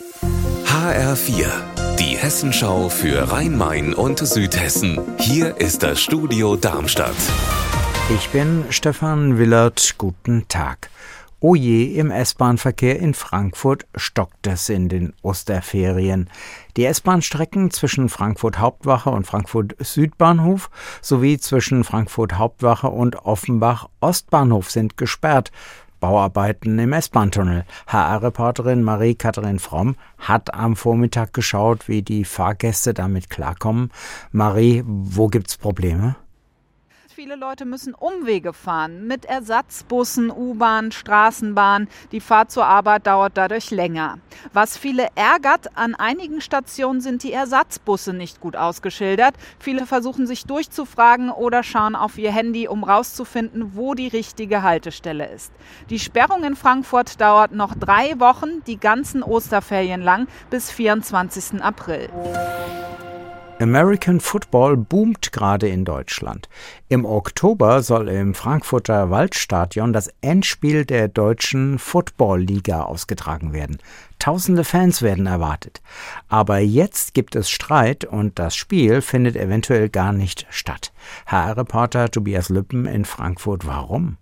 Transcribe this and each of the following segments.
HR4, die Hessenschau für Rhein-Main und Südhessen. Hier ist das Studio Darmstadt. Ich bin Stefan Willert. Guten Tag. Oh je, im S-Bahn-Verkehr in Frankfurt stockt es in den Osterferien. Die S-Bahn-Strecken zwischen Frankfurt Hauptwache und Frankfurt Südbahnhof sowie zwischen Frankfurt Hauptwache und Offenbach Ostbahnhof sind gesperrt. Bauarbeiten im S-Bahn-Tunnel. HR-Reporterin Marie-Katharin Fromm hat am Vormittag geschaut, wie die Fahrgäste damit klarkommen. Marie, wo gibt's Probleme? Viele Leute müssen Umwege fahren mit Ersatzbussen, U-Bahn, Straßenbahn. Die Fahrt zur Arbeit dauert dadurch länger. Was viele ärgert, an einigen Stationen sind die Ersatzbusse nicht gut ausgeschildert. Viele versuchen sich durchzufragen oder schauen auf ihr Handy, um rauszufinden, wo die richtige Haltestelle ist. Die Sperrung in Frankfurt dauert noch drei Wochen, die ganzen Osterferien lang, bis 24. April. American Football boomt gerade in Deutschland. Im Oktober soll im Frankfurter Waldstadion das Endspiel der deutschen Football-Liga ausgetragen werden. Tausende Fans werden erwartet. Aber jetzt gibt es Streit und das Spiel findet eventuell gar nicht statt. HR-Reporter Tobias Lüppen in Frankfurt. Warum?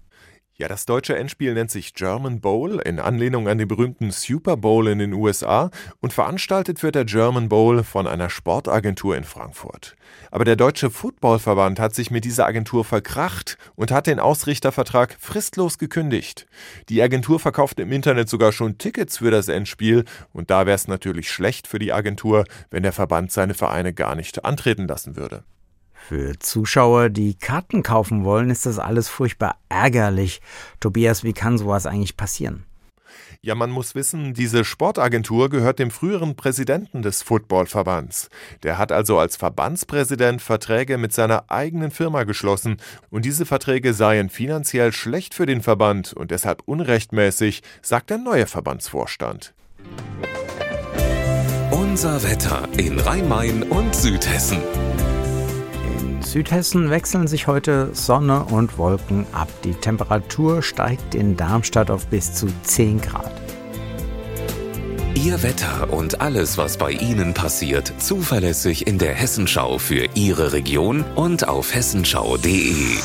Ja, das deutsche Endspiel nennt sich German Bowl in Anlehnung an den berühmten Super Bowl in den USA und veranstaltet wird der German Bowl von einer Sportagentur in Frankfurt. Aber der Deutsche Footballverband hat sich mit dieser Agentur verkracht und hat den Ausrichtervertrag fristlos gekündigt. Die Agentur verkauft im Internet sogar schon Tickets für das Endspiel und da wäre es natürlich schlecht für die Agentur, wenn der Verband seine Vereine gar nicht antreten lassen würde. Für Zuschauer, die Karten kaufen wollen, ist das alles furchtbar ärgerlich. Tobias, wie kann sowas eigentlich passieren? Ja, man muss wissen, diese Sportagentur gehört dem früheren Präsidenten des Footballverbands. Der hat also als Verbandspräsident Verträge mit seiner eigenen Firma geschlossen und diese Verträge seien finanziell schlecht für den Verband und deshalb unrechtmäßig, sagt der neue Verbandsvorstand. Unser Wetter in Rhein-Main und Südhessen. Südhessen wechseln sich heute Sonne und Wolken ab. Die Temperatur steigt in Darmstadt auf bis zu 10 Grad. Ihr Wetter und alles, was bei Ihnen passiert, zuverlässig in der Hessenschau für Ihre Region und auf hessenschau.de.